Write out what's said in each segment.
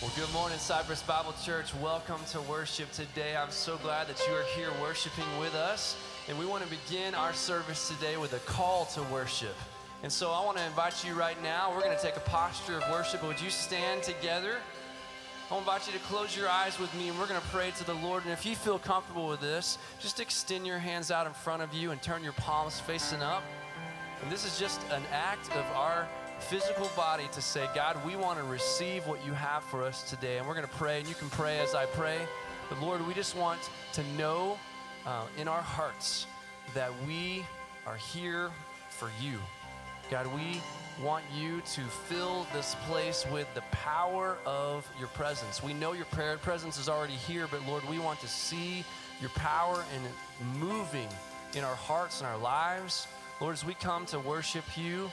Well, good morning, Cypress Bible Church. Welcome to worship today. I'm so glad that you are here worshiping with us. And we want to begin our service today with a call to worship. And so I want to invite you right now. We're going to take a posture of worship. Would you stand together? I invite you to close your eyes with me and we're going to pray to the Lord. And if you feel comfortable with this, just extend your hands out in front of you and turn your palms facing up. And this is just an act of our physical body to say, God, we want to receive what you have for us today. And we're going to pray, and you can pray as I pray. But Lord, we just want to know uh, in our hearts that we are here for you. God, we want you to fill this place with the power of your presence. We know your presence is already here, but Lord, we want to see your power and moving in our hearts and our lives. Lord, as we come to worship you,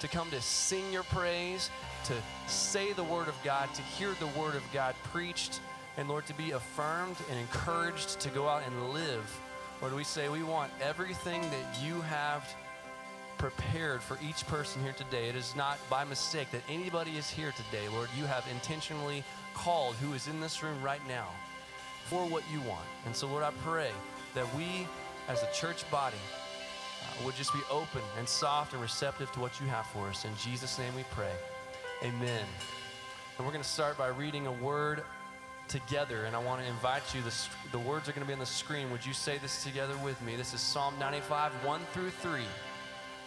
to come to sing your praise, to say the word of God, to hear the word of God preached, and Lord, to be affirmed and encouraged to go out and live. Lord, we say we want everything that you have prepared for each person here today. It is not by mistake that anybody is here today. Lord, you have intentionally called who is in this room right now for what you want. And so, Lord, I pray that we as a church body would just be open and soft and receptive to what you have for us. In Jesus' name we pray. Amen. And we're going to start by reading a word together. And I want to invite you, the, the words are going to be on the screen. Would you say this together with me? This is Psalm 95, 1 through 3.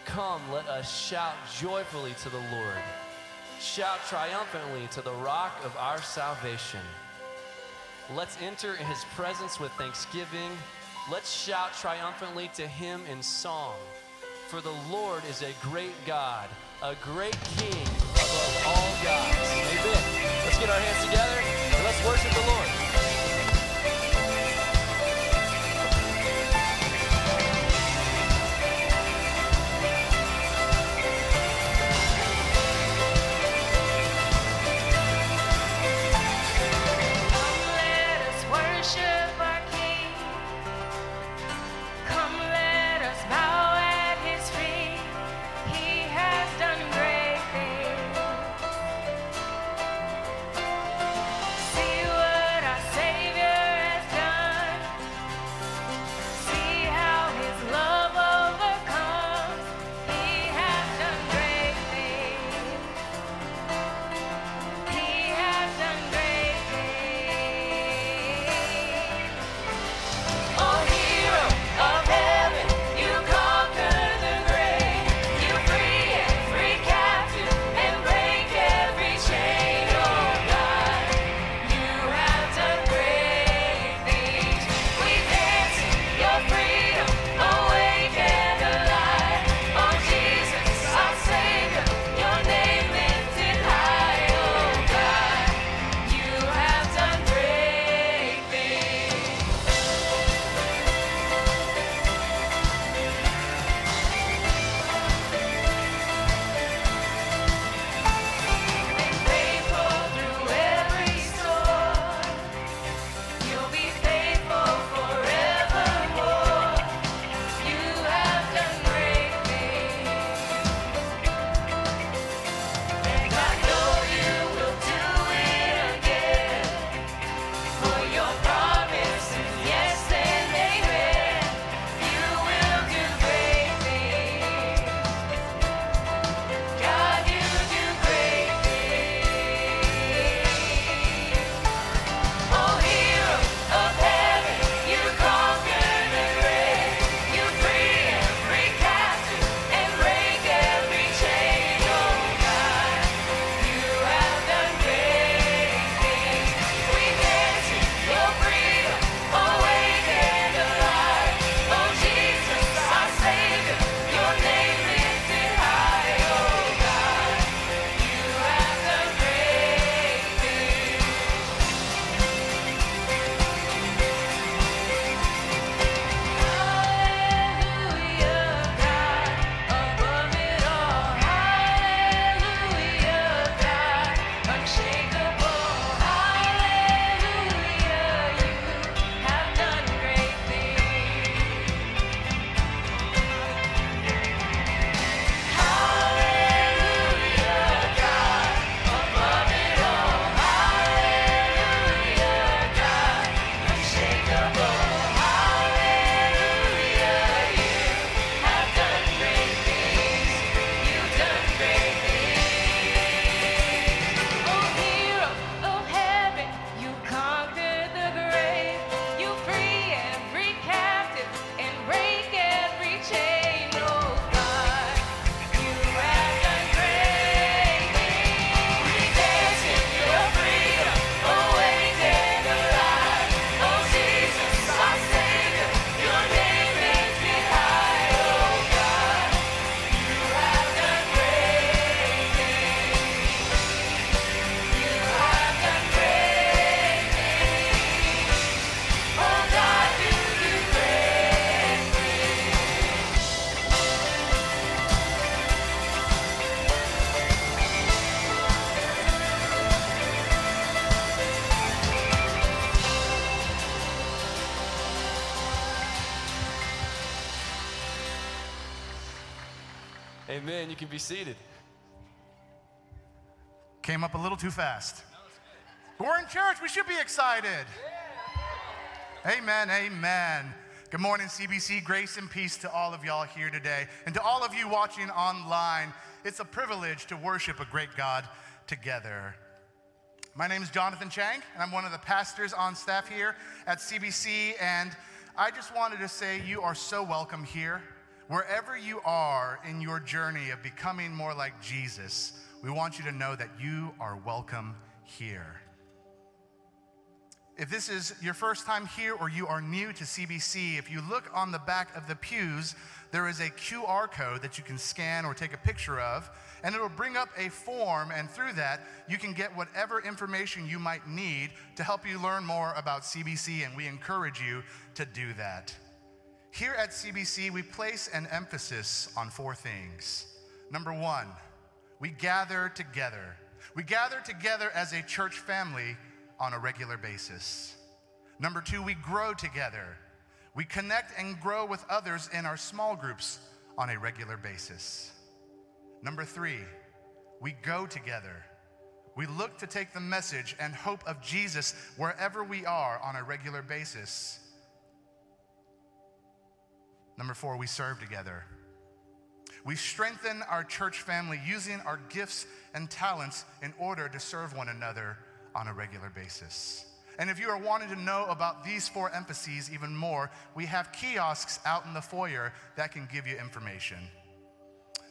Come, let us shout joyfully to the Lord. Shout triumphantly to the rock of our salvation. Let's enter his presence with thanksgiving Let's shout triumphantly to him in song. For the Lord is a great God, a great King above all gods. Amen. Let's get our hands together and let's worship the Lord. Be seated. Came up a little too fast. We're in church. We should be excited. Amen. Amen. Good morning, CBC. Grace and peace to all of y'all here today. And to all of you watching online, it's a privilege to worship a great God together. My name is Jonathan Chang, and I'm one of the pastors on staff here at CBC. And I just wanted to say you are so welcome here. Wherever you are in your journey of becoming more like Jesus, we want you to know that you are welcome here. If this is your first time here or you are new to CBC, if you look on the back of the pews, there is a QR code that you can scan or take a picture of, and it'll bring up a form, and through that, you can get whatever information you might need to help you learn more about CBC, and we encourage you to do that. Here at CBC, we place an emphasis on four things. Number one, we gather together. We gather together as a church family on a regular basis. Number two, we grow together. We connect and grow with others in our small groups on a regular basis. Number three, we go together. We look to take the message and hope of Jesus wherever we are on a regular basis. Number four, we serve together. We strengthen our church family using our gifts and talents in order to serve one another on a regular basis. And if you are wanting to know about these four emphases even more, we have kiosks out in the foyer that can give you information.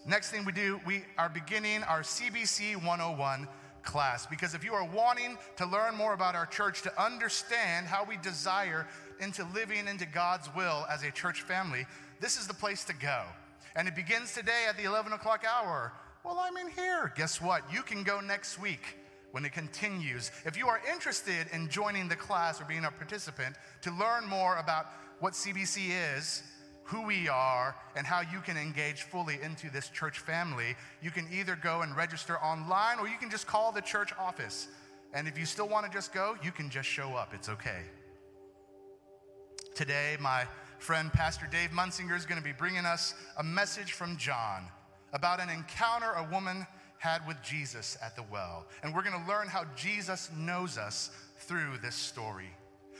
Next thing we do, we are beginning our CBC 101 class because if you are wanting to learn more about our church, to understand how we desire into living into God's will as a church family, this is the place to go. And it begins today at the 11 o'clock hour. Well, I'm in here. Guess what? You can go next week when it continues. If you are interested in joining the class or being a participant to learn more about what CBC is, who we are, and how you can engage fully into this church family, you can either go and register online or you can just call the church office. And if you still want to just go, you can just show up. It's okay. Today, my friend Pastor Dave Munsinger is going to be bringing us a message from John about an encounter a woman had with Jesus at the well. And we're going to learn how Jesus knows us through this story.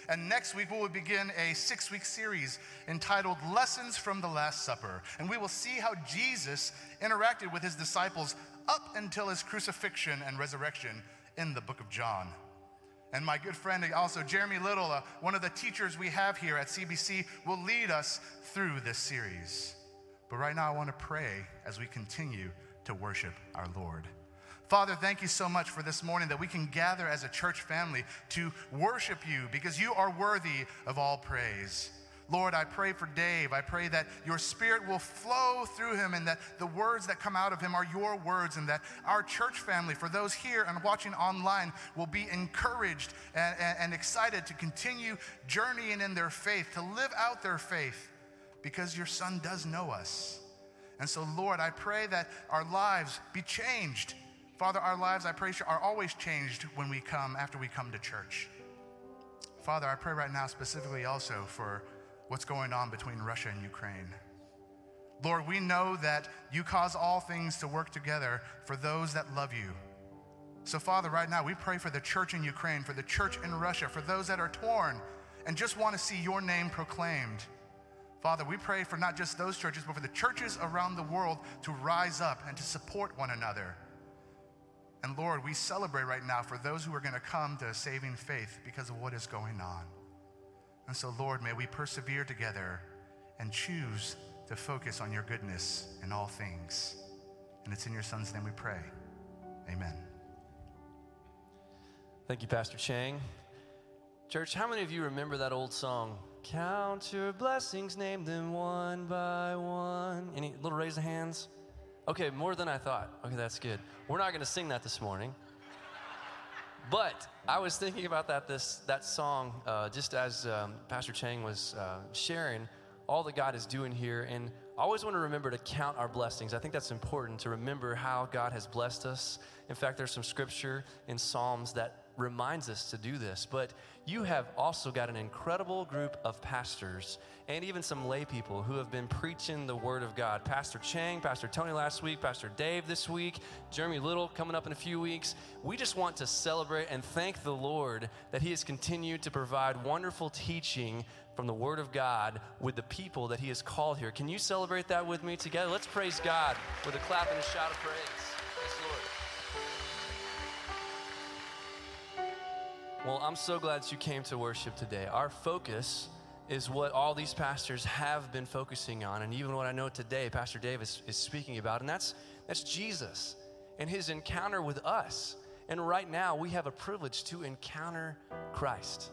And next week, we will begin a six week series entitled Lessons from the Last Supper. And we will see how Jesus interacted with his disciples up until his crucifixion and resurrection in the book of John. And my good friend, also Jeremy Little, uh, one of the teachers we have here at CBC, will lead us through this series. But right now, I want to pray as we continue to worship our Lord. Father, thank you so much for this morning that we can gather as a church family to worship you because you are worthy of all praise. Lord, I pray for Dave. I pray that your spirit will flow through him and that the words that come out of him are your words and that our church family, for those here and watching online, will be encouraged and, and, and excited to continue journeying in their faith, to live out their faith because your son does know us. And so, Lord, I pray that our lives be changed. Father, our lives, I pray, are always changed when we come, after we come to church. Father, I pray right now specifically also for what's going on between Russia and Ukraine. Lord, we know that you cause all things to work together for those that love you. So, Father, right now, we pray for the church in Ukraine, for the church in Russia, for those that are torn and just want to see your name proclaimed. Father, we pray for not just those churches, but for the churches around the world to rise up and to support one another. And Lord, we celebrate right now for those who are going to come to a saving faith because of what is going on. And so, Lord, may we persevere together and choose to focus on your goodness in all things. And it's in your Son's name we pray. Amen. Thank you, Pastor Chang. Church, how many of you remember that old song? Count your blessings, name them one by one. Any little raise of hands? Okay, more than I thought. Okay, that's good. We're not going to sing that this morning. But I was thinking about that this that song uh, just as um, Pastor Chang was uh, sharing all that God is doing here, and I always want to remember to count our blessings. I think that's important to remember how God has blessed us. In fact, there's some scripture in Psalms that reminds us to do this. But you have also got an incredible group of pastors and even some lay people who have been preaching the Word of God. Pastor Chang, Pastor Tony last week, Pastor Dave this week, Jeremy Little coming up in a few weeks. We just want to celebrate and thank the Lord that He has continued to provide wonderful teaching from the Word of God with the people that He has called here. Can you celebrate that with me together? Let's praise God with a clap and a shout of praise. Well, I'm so glad you came to worship today. Our focus is what all these pastors have been focusing on, and even what I know today, Pastor Dave is, is speaking about, and that's, that's Jesus and his encounter with us. And right now, we have a privilege to encounter Christ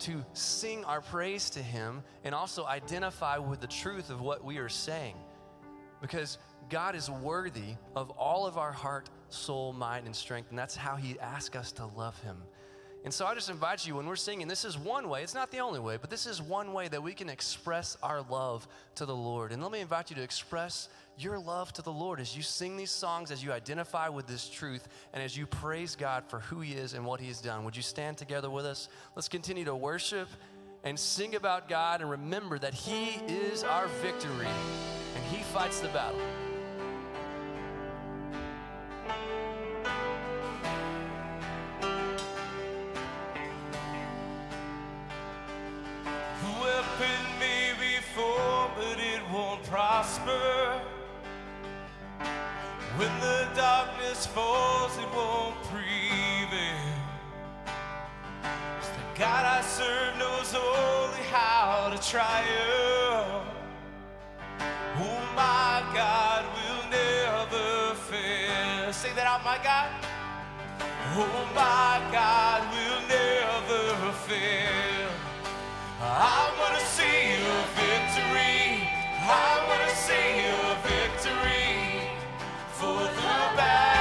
to sing our praise to Him and also identify with the truth of what we are saying. Because God is worthy of all of our heart, soul, mind, and strength, and that's how He asks us to love Him. And so I just invite you when we're singing, this is one way, it's not the only way, but this is one way that we can express our love to the Lord. And let me invite you to express your love to the Lord as you sing these songs, as you identify with this truth, and as you praise God for who He is and what He has done. Would you stand together with us? Let's continue to worship and sing about God and remember that He is our victory and He fights the battle. Prosper. When the darkness falls, it won't prevail. the God I serve knows only how to triumph. Oh, my God will never fail. Say that out, my God. Oh, my God will never fail. I'm gonna see a victory. I wanna see a victory for the battle.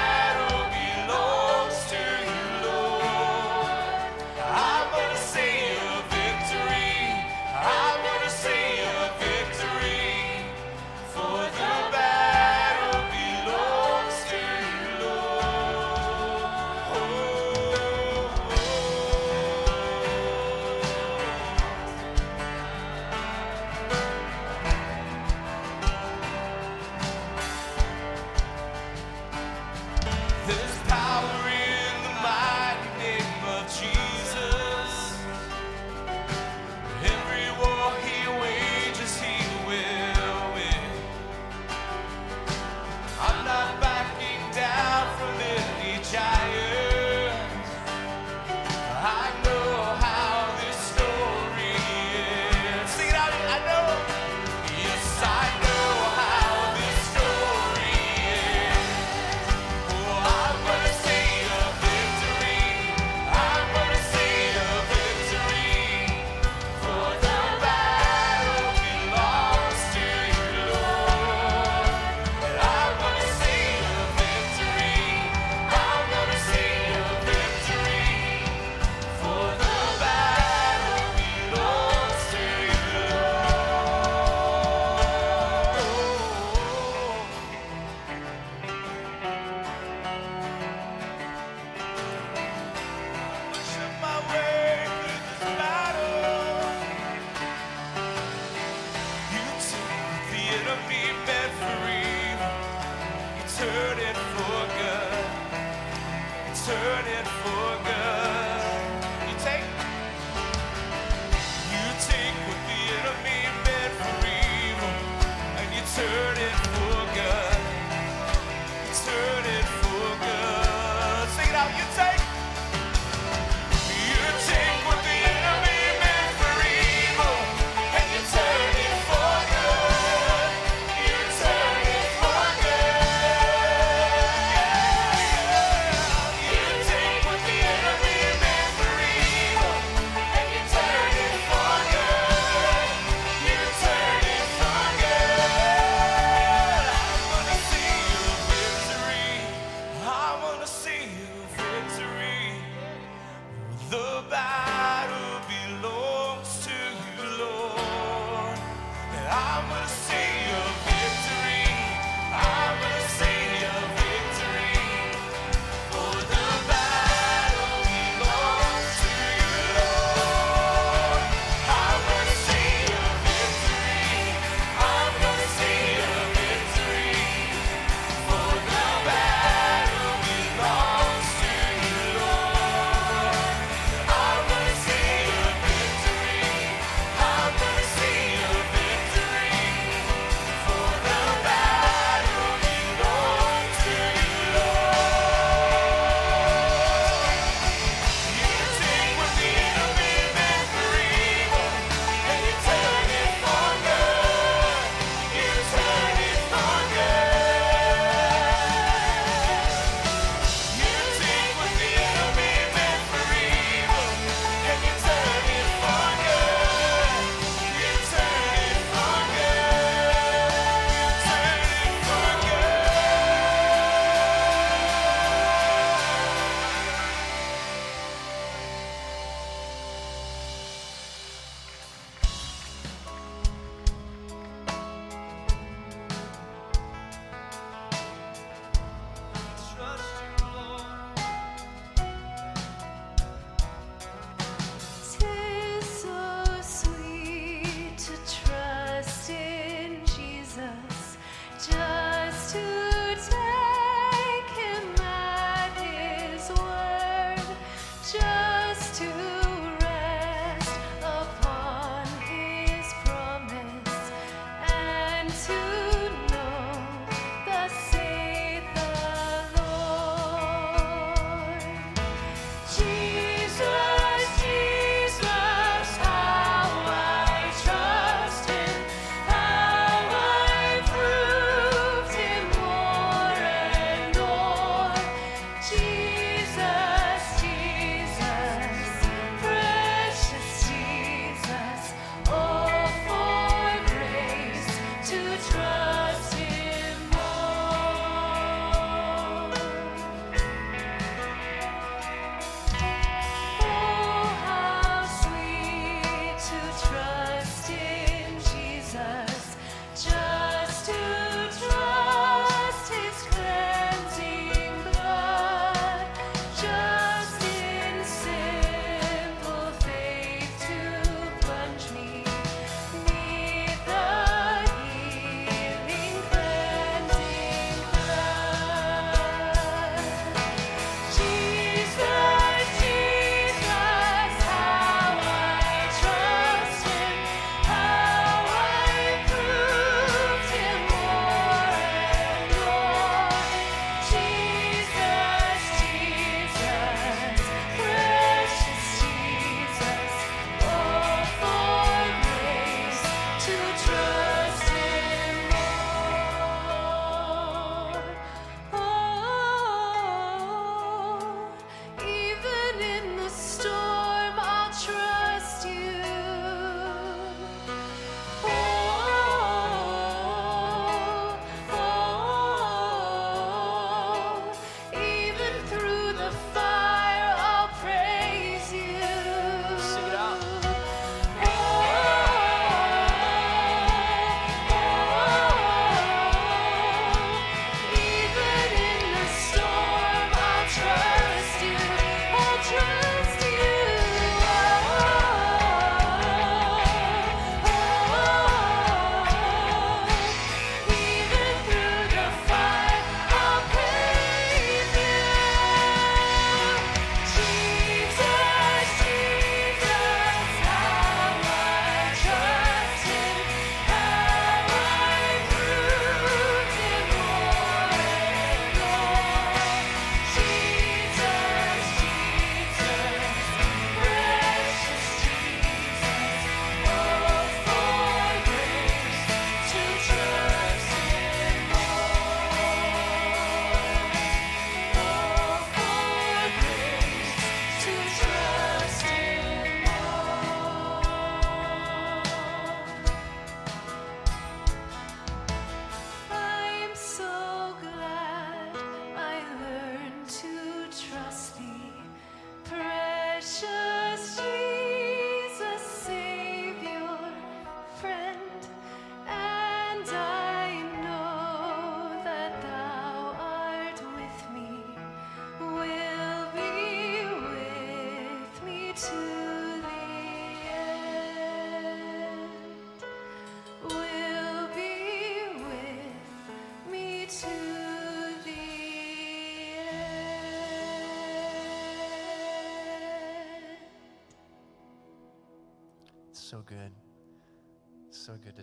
to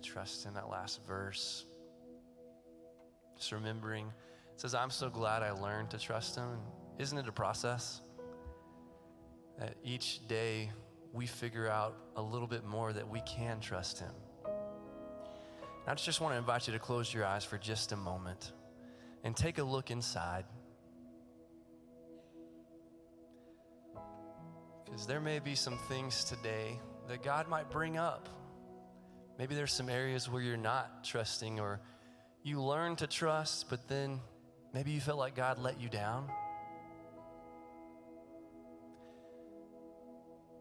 trust in that last verse. Just remembering, it says, I'm so glad I learned to trust him. Isn't it a process? That each day we figure out a little bit more that we can trust him. I just want to invite you to close your eyes for just a moment and take a look inside. Because there may be some things today that God might bring up. Maybe there's some areas where you're not trusting or you learn to trust, but then maybe you felt like God let you down.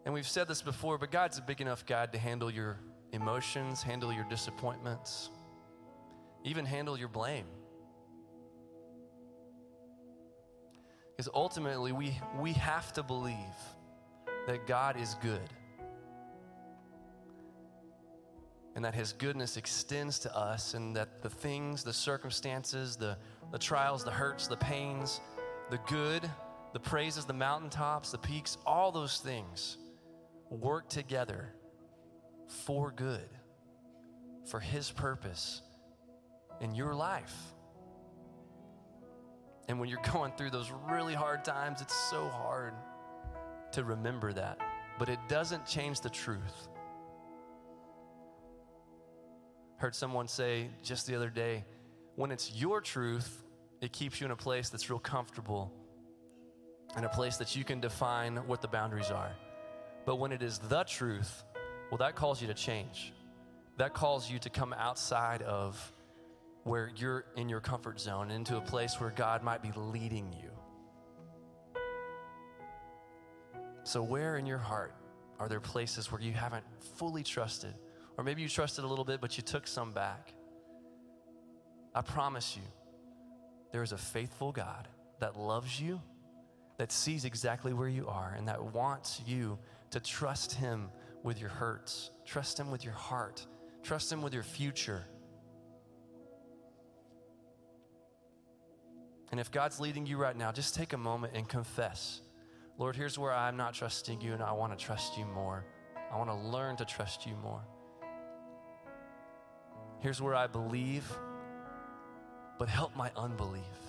And we've said this before, but God's a big enough God to handle your emotions, handle your disappointments, even handle your blame. Because ultimately, we, we have to believe that God is good and that His goodness extends to us, and that the things, the circumstances, the, the trials, the hurts, the pains, the good, the praises, the mountaintops, the peaks, all those things work together for good, for His purpose in your life. And when you're going through those really hard times, it's so hard to remember that. But it doesn't change the truth. Heard someone say just the other day when it's your truth, it keeps you in a place that's real comfortable and a place that you can define what the boundaries are. But when it is the truth, well, that calls you to change. That calls you to come outside of where you're in your comfort zone into a place where God might be leading you. So, where in your heart are there places where you haven't fully trusted? Or maybe you trusted a little bit, but you took some back. I promise you, there is a faithful God that loves you, that sees exactly where you are, and that wants you to trust Him with your hurts, trust Him with your heart, trust Him with your future. And if God's leading you right now, just take a moment and confess Lord, here's where I'm not trusting you, and I want to trust you more. I want to learn to trust you more. Here's where I believe, but help my unbelief.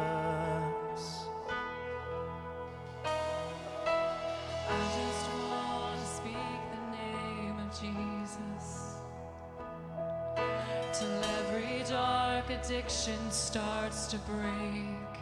To break.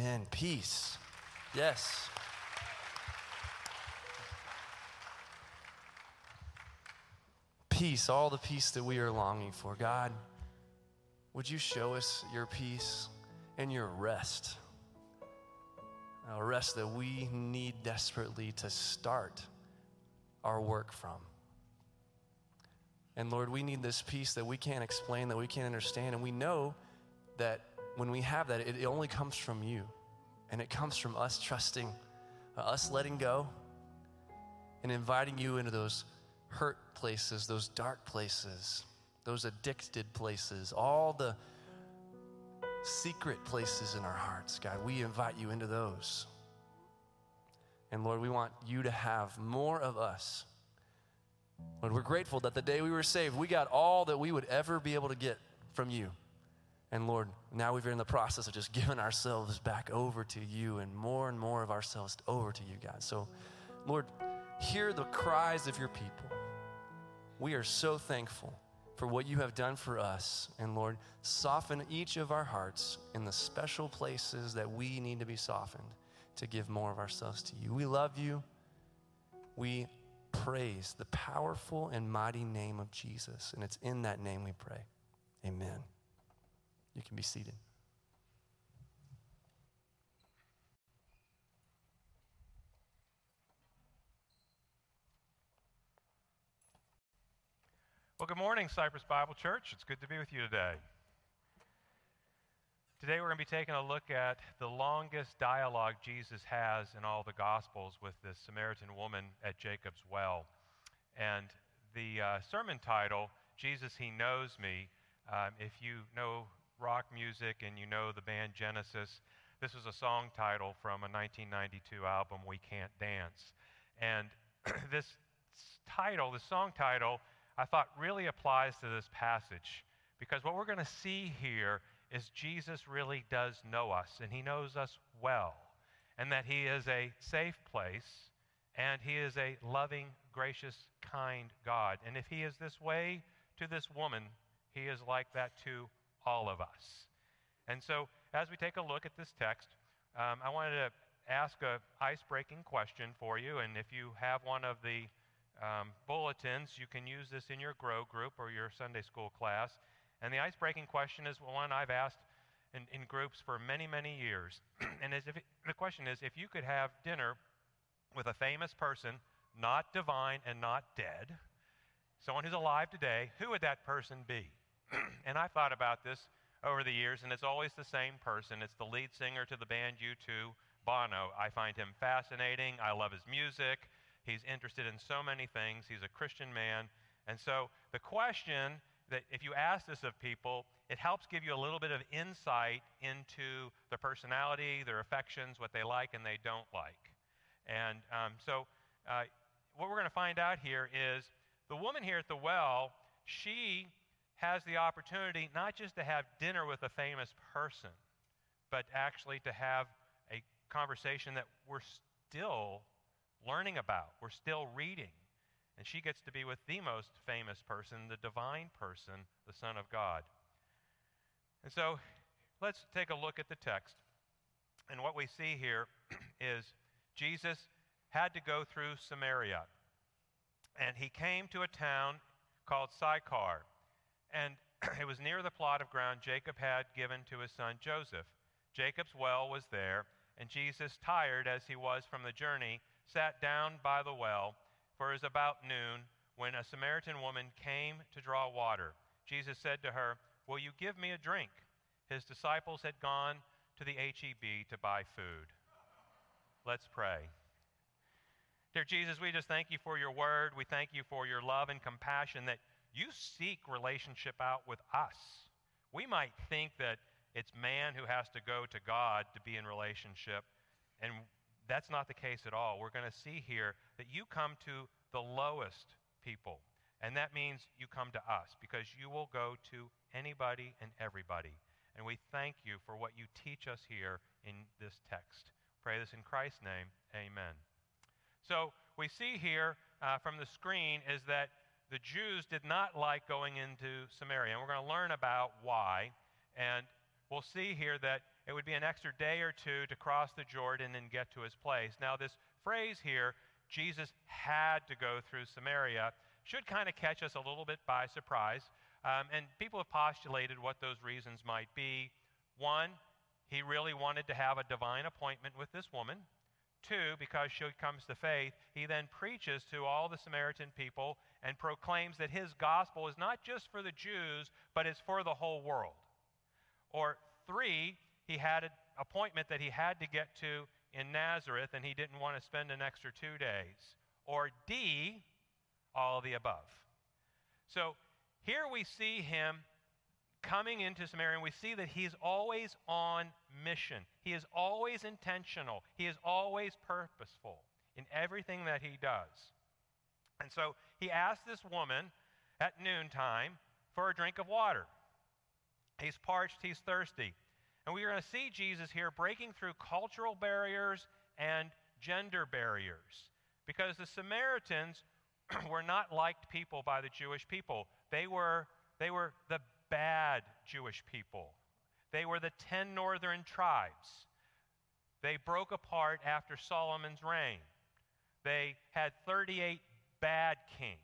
Amen. Peace. Yes. Peace, all the peace that we are longing for. God, would you show us your peace and your rest? A rest that we need desperately to start our work from. And Lord, we need this peace that we can't explain, that we can't understand. And we know that when we have that, it, only comes from you. And it comes from us trusting, uh, us letting go, and inviting you into those hurt places, those dark places, those addicted places, all the secret places in our hearts, God. We invite you into those. And Lord, we want you to have more of us. Lord, we're grateful that the day we were saved, we got all that we would ever be able to get from you. And Lord, now we're in the process of just giving ourselves back over to you and more and more of ourselves over to you, God. So, Lord, hear the cries of your people. We are so thankful for what you have done for us. And Lord, soften each of our hearts in the special places that we need to be softened to give more of ourselves to you. We love you. We praise the powerful and mighty name of Jesus. And it's in that name we pray. Amen. You can be seated. Well, good morning, Cypress Bible Church. It's good to be with you today. Today, we're going to be taking a look at the longest dialogue Jesus has in all the Gospels with this Samaritan woman at Jacob's well. And the uh, sermon title, Jesus, He Knows Me, um, if you know rock music and you know the band Genesis, this was a song title from a 1992 album, We Can't Dance. And this title, the song title, I thought really applies to this passage because what we're going to see here is Jesus really does know us and he knows us well, and that he is a safe place and he is a loving, gracious, kind God. And if he is this way to this woman, he is like that to all of us. And so, as we take a look at this text, um, I wanted to ask a ice-breaking question for you. And if you have one of the um, bulletins, you can use this in your grow group or your Sunday school class. And the ice-breaking question is one I've asked in, in groups for many, many years. and if the question is, if you could have dinner with a famous person, not divine and not dead, someone who's alive today, who would that person be? and I thought about this over the years, and it's always the same person. It's the lead singer to the band U2, Bono. I find him fascinating. I love his music. He's interested in so many things. He's a Christian man. And so the question that if you ask this of people, it helps give you a little bit of insight into their personality, their affections, what they like and they don't like. And um, so uh, what we're going to find out here is the woman here at the well, she has the opportunity not just to have dinner with a famous person, but actually to have a conversation that we're still learning about, we're still reading. And she gets to be with the most famous person, the divine person, the Son of God. And so let's take a look at the text. And what we see here is Jesus had to go through Samaria. And he came to a town called Sychar. And it was near the plot of ground Jacob had given to his son Joseph. Jacob's well was there, and Jesus, tired as he was from the journey, sat down by the well, for it was about noon when a Samaritan woman came to draw water. Jesus said to her, Will you give me a drink? His disciples had gone to the HEB to buy food. Let's pray. Dear Jesus, we just thank you for your word. We thank you for your love and compassion that you seek relationship out with us. We might think that it's man who has to go to God to be in relationship, and that's not the case at all. We're going to see here that you come to the lowest people, and that means you come to us because you will go to anybody and everybody. And we thank you for what you teach us here in this text. Pray this in Christ's name. Amen. So, we see here uh, from the screen is that the Jews did not like going into Samaria. And we're going to learn about why. And we'll see here that it would be an extra day or two to cross the Jordan and get to his place. Now, this phrase here, Jesus had to go through Samaria, should kind of catch us a little bit by surprise. Um, and people have postulated what those reasons might be. One, he really wanted to have a divine appointment with this woman. Two, because she comes to faith, he then preaches to all the Samaritan people and proclaims that his gospel is not just for the Jews, but it's for the whole world. Or three, he had an appointment that he had to get to in Nazareth and he didn't want to spend an extra two days. Or D, all the above. So here we see him coming into Samaria, and we see that he's always on mission. He is always intentional. He is always purposeful in everything that he does. And so he asked this woman at noontime for a drink of water. He's parched, he's thirsty. And we're going to see Jesus here breaking through cultural barriers and gender barriers because the Samaritans were not liked people by the Jewish people. They were, they were the bad Jewish people. They were the ten northern tribes. They broke apart after Solomon's reign. They had 38 bad kings.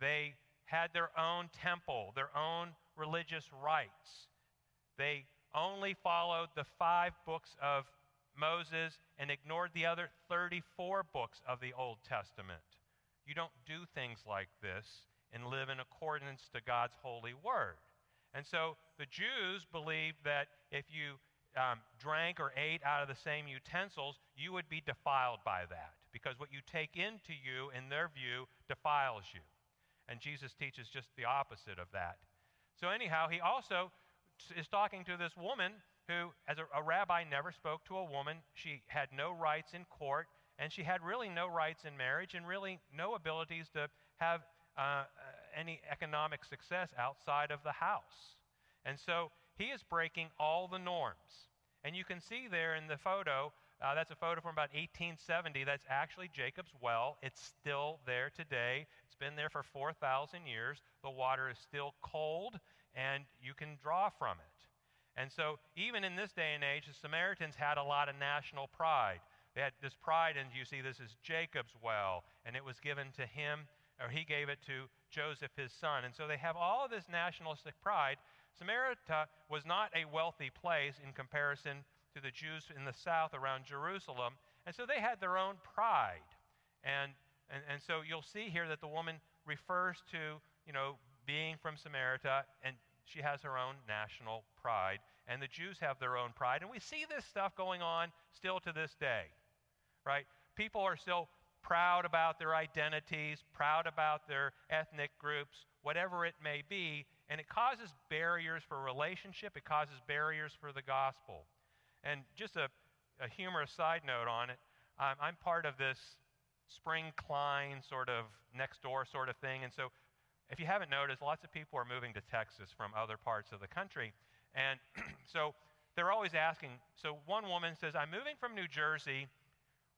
They had their own temple, their own religious rites. They only followed the five books of Moses and ignored the other 34 books of the Old Testament. You don't do things like this and live in accordance to God's holy word. And so the Jews believed that if you um, drank or ate out of the same utensils, you would be defiled by that because what you take into you, in their view, defiles you. And Jesus teaches just the opposite of that. So, anyhow, he also is talking to this woman who, as a, a rabbi, never spoke to a woman. She had no rights in court, and she had really no rights in marriage, and really no abilities to have uh, any economic success outside of the house. And so he is breaking all the norms. And you can see there in the photo, uh, that's a photo from about 1870. That's actually Jacob's well. It's still there today. It's been there for 4,000 years. The water is still cold, and you can draw from it. And so, even in this day and age, the Samaritans had a lot of national pride. They had this pride, and you see, this is Jacob's well, and it was given to him or he gave it to Joseph, his son. And so they have all of this nationalistic pride. Samaria was not a wealthy place in comparison to the Jews in the south around Jerusalem. And so they had their own pride. And, and, and so you'll see here that the woman refers to, you know, being from Samaria, and she has her own national pride, and the Jews have their own pride. And we see this stuff going on still to this day, right? People are still proud about their identities, proud about their ethnic groups, whatever it may be, and it causes barriers for relationship, it causes barriers for the gospel. And just a, a humorous side note on it I'm, I'm part of this Spring Klein sort of next door sort of thing. And so, if you haven't noticed, lots of people are moving to Texas from other parts of the country. And so, they're always asking. So, one woman says, I'm moving from New Jersey.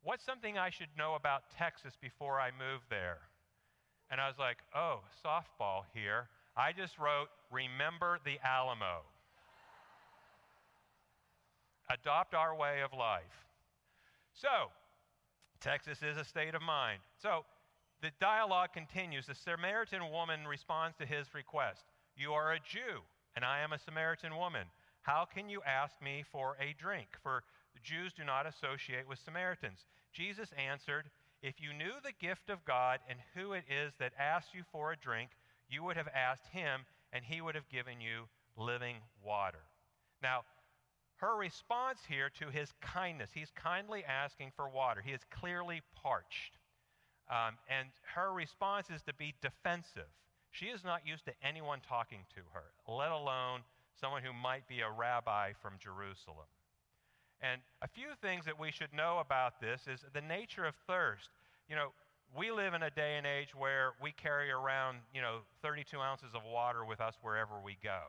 What's something I should know about Texas before I move there? And I was like, oh, softball here. I just wrote, Remember the Alamo. Adopt our way of life. So, Texas is a state of mind. So, the dialogue continues. The Samaritan woman responds to his request You are a Jew, and I am a Samaritan woman. How can you ask me for a drink? For Jews do not associate with Samaritans. Jesus answered, If you knew the gift of God and who it is that asks you for a drink, you would have asked him, and he would have given you living water. Now, her response here to his kindness, he's kindly asking for water. He is clearly parched. Um, and her response is to be defensive. She is not used to anyone talking to her, let alone someone who might be a rabbi from Jerusalem. And a few things that we should know about this is the nature of thirst. You know, we live in a day and age where we carry around, you know, 32 ounces of water with us wherever we go.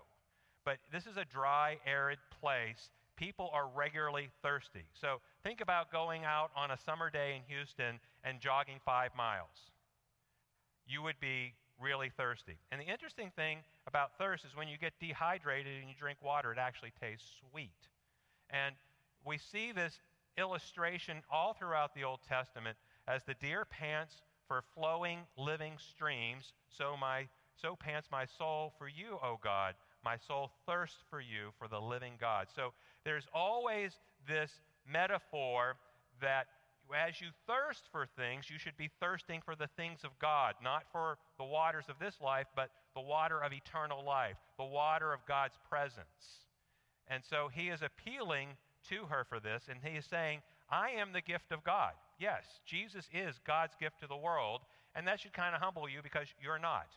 But this is a dry, arid place. People are regularly thirsty. So think about going out on a summer day in Houston and jogging five miles. You would be really thirsty. And the interesting thing about thirst is when you get dehydrated and you drink water, it actually tastes sweet. And we see this illustration all throughout the Old Testament as the deer pants for flowing, living streams, so, my, so pants my soul for you, O God. My soul thirsts for you, for the living God. So there's always this metaphor that as you thirst for things, you should be thirsting for the things of God, not for the waters of this life, but the water of eternal life, the water of God's presence. And so he is appealing to her for this, and he is saying, I am the gift of God. Yes, Jesus is God's gift to the world, and that should kind of humble you because you're not.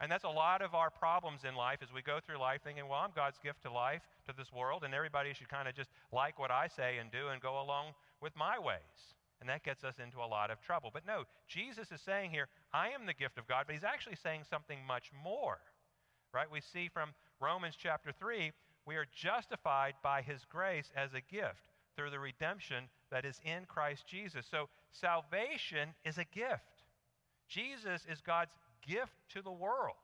And that's a lot of our problems in life as we go through life thinking, well, I'm God's gift to life, to this world, and everybody should kind of just like what I say and do and go along with my ways. And that gets us into a lot of trouble. But no, Jesus is saying here, I am the gift of God, but he's actually saying something much more. Right? We see from Romans chapter 3 we are justified by his grace as a gift through the redemption that is in Christ Jesus. So salvation is a gift. Jesus is God's gift to the world.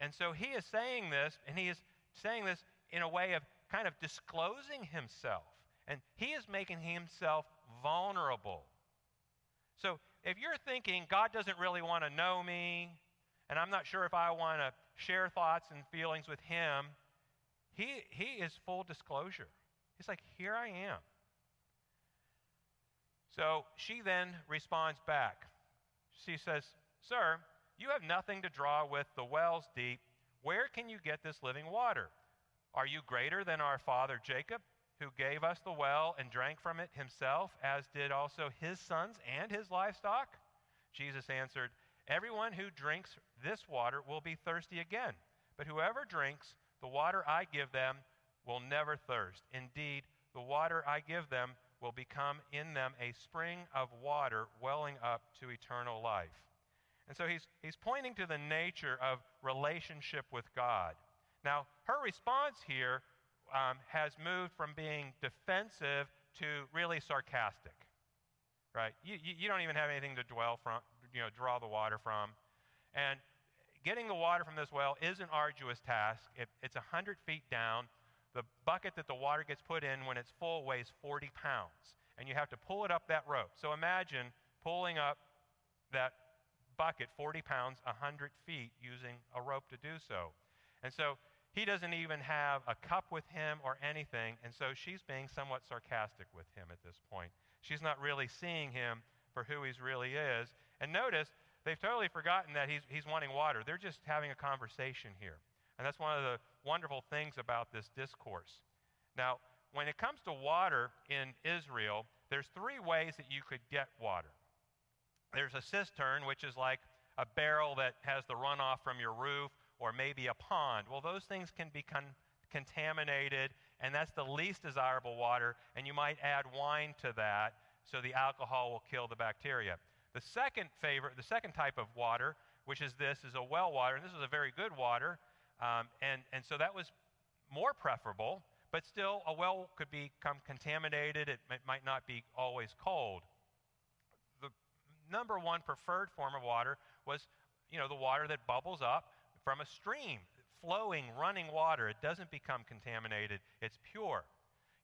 And so he is saying this, and he is saying this in a way of kind of disclosing himself. And he is making himself vulnerable. So if you're thinking God doesn't really want to know me, and I'm not sure if I want to share thoughts and feelings with him, he, he is full disclosure. He's like, Here I am. So she then responds back. She says, Sir, you have nothing to draw with, the well's deep. Where can you get this living water? Are you greater than our father Jacob, who gave us the well and drank from it himself, as did also his sons and his livestock? Jesus answered, Everyone who drinks this water will be thirsty again, but whoever drinks the water I give them will never thirst. Indeed, the water I give them will become in them a spring of water welling up to eternal life. And so he's, he's pointing to the nature of relationship with God. Now, her response here um, has moved from being defensive to really sarcastic, right? You, you, you don't even have anything to dwell from, you know, draw the water from. And getting the water from this well is an arduous task. It, it's 100 feet down. The bucket that the water gets put in when it's full weighs 40 pounds, and you have to pull it up that rope. So imagine pulling up that bucket 40 pounds 100 feet using a rope to do so. And so he doesn't even have a cup with him or anything, and so she's being somewhat sarcastic with him at this point. She's not really seeing him for who he really is. And notice they've totally forgotten that he's, he's wanting water. They're just having a conversation here. And that's one of the wonderful things about this discourse. Now, when it comes to water in Israel, there's three ways that you could get water. There's a cistern, which is like a barrel that has the runoff from your roof, or maybe a pond. Well, those things can be con- contaminated, and that's the least desirable water, and you might add wine to that so the alcohol will kill the bacteria. The second favorite, the second type of water, which is this, is a well water, and this is a very good water, um, and, and so that was more preferable, but still a well could become contaminated. It, it might not be always cold. The number one preferred form of water was, you know, the water that bubbles up from a stream, flowing, running water. It doesn't become contaminated, it's pure.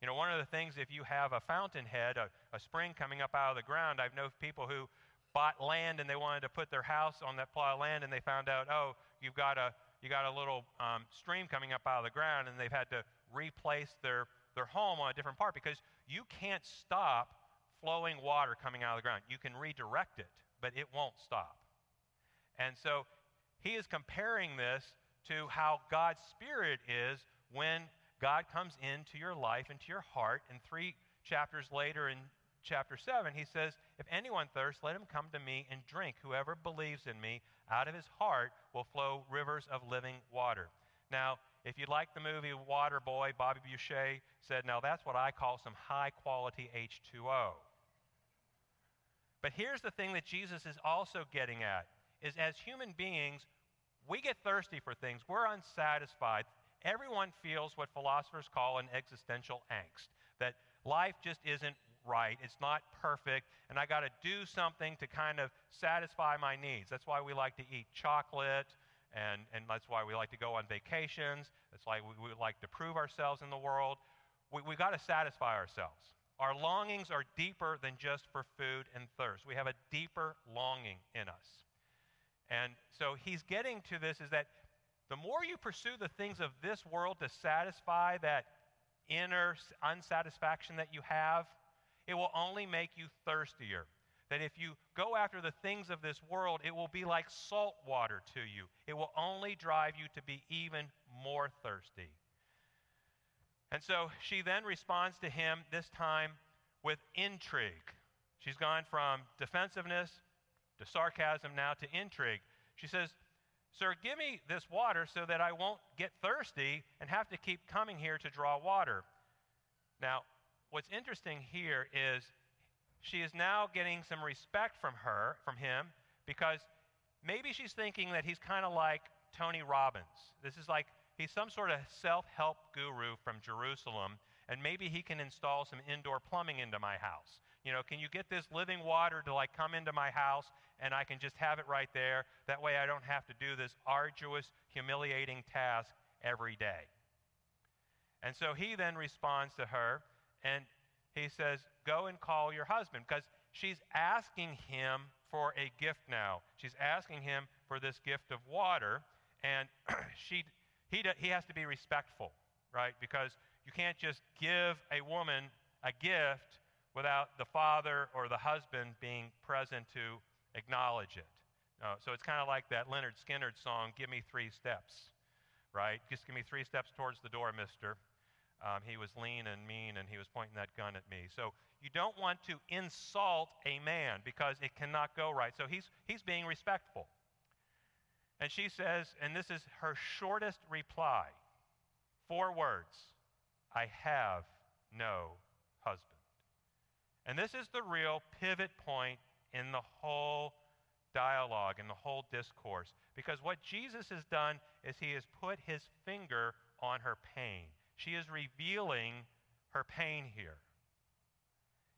You know, one of the things, if you have a fountainhead, a, a spring coming up out of the ground, I've known people who bought land and they wanted to put their house on that plot of land and they found out, oh, you've got a, you got a little um, stream coming up out of the ground and they've had to replace their, their home on a different part because you can't stop flowing water coming out of the ground. You can redirect it, but it won't stop. And so he is comparing this to how God's Spirit is when God comes into your life, into your heart. And three chapters later in chapter 7, he says, If anyone thirsts, let him come to me and drink. Whoever believes in me, out of his heart will flow rivers of living water. Now, if you like the movie Waterboy, Bobby Boucher said, Now that's what I call some high quality H2O. But here's the thing that Jesus is also getting at is as human beings, we get thirsty for things. We're unsatisfied. Everyone feels what philosophers call an existential angst that life just isn't right, it's not perfect, and I got to do something to kind of satisfy my needs. That's why we like to eat chocolate, and, and that's why we like to go on vacations. That's why we, we like to prove ourselves in the world. We, we got to satisfy ourselves. Our longings are deeper than just for food and thirst. We have a deeper longing in us. And so he's getting to this is that the more you pursue the things of this world to satisfy that inner unsatisfaction that you have, it will only make you thirstier. That if you go after the things of this world, it will be like salt water to you. It will only drive you to be even more thirsty. And so she then responds to him, this time with intrigue. She's gone from defensiveness to sarcasm now to intrigue. She says, Sir, give me this water so that I won't get thirsty and have to keep coming here to draw water. Now, what's interesting here is she is now getting some respect from her, from him, because maybe she's thinking that he's kind of like Tony Robbins. This is like he's some sort of self help guru from Jerusalem, and maybe he can install some indoor plumbing into my house. You know, can you get this living water to like come into my house and I can just have it right there? That way I don't have to do this arduous, humiliating task every day. And so he then responds to her and he says, Go and call your husband because she's asking him for a gift now. She's asking him for this gift of water and she, he, he has to be respectful, right? Because you can't just give a woman a gift without the father or the husband being present to acknowledge it. Uh, so it's kind of like that Lynyrd Skynyrd song, Give Me Three Steps, right? Just give me three steps towards the door, mister. Um, he was lean and mean and he was pointing that gun at me. So you don't want to insult a man because it cannot go right. So he's, he's being respectful. And she says, and this is her shortest reply four words I have no husband. And this is the real pivot point in the whole dialogue, in the whole discourse. Because what Jesus has done is he has put his finger on her pain. She is revealing her pain here.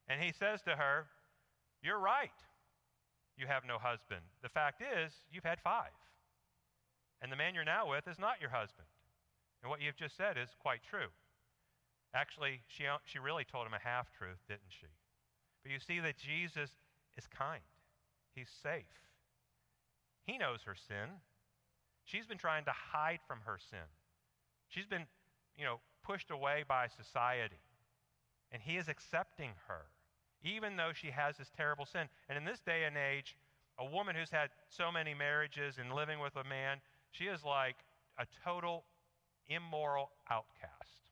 And he says to her, You're right. You have no husband. The fact is, you've had five. And the man you're now with is not your husband. And what you've just said is quite true. Actually, she, she really told him a half truth, didn't she? But you see that Jesus is kind, He's safe. He knows her sin. She's been trying to hide from her sin. She's been, you know, pushed away by society. And he is accepting her, even though she has this terrible sin. And in this day and age, a woman who's had so many marriages and living with a man, she is like a total immoral outcast.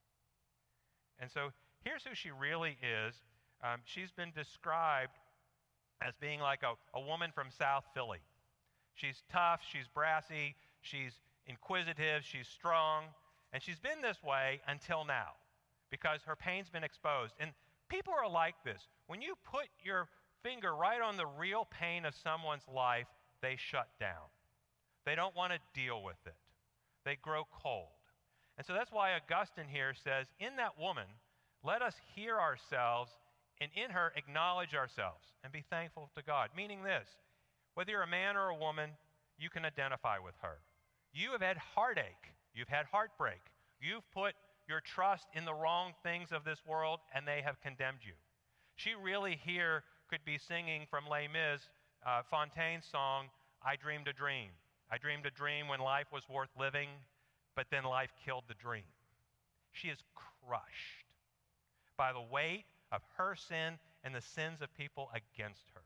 And so here's who she really is. Um, she's been described as being like a, a woman from South Philly. She's tough, she's brassy, she's inquisitive, she's strong, and she's been this way until now because her pain's been exposed. And people are like this. When you put your finger right on the real pain of someone's life, they shut down. They don't want to deal with it, they grow cold. And so that's why Augustine here says, In that woman, let us hear ourselves and in her acknowledge ourselves and be thankful to God. Meaning this whether you're a man or a woman, you can identify with her. You have had heartache, you've had heartbreak, you've put your trust in the wrong things of this world, and they have condemned you. She really here could be singing from Les Mis, uh, Fantine's song, I Dreamed a Dream. I dreamed a dream when life was worth living, but then life killed the dream. She is crushed by the weight of her sin and the sins of people against her.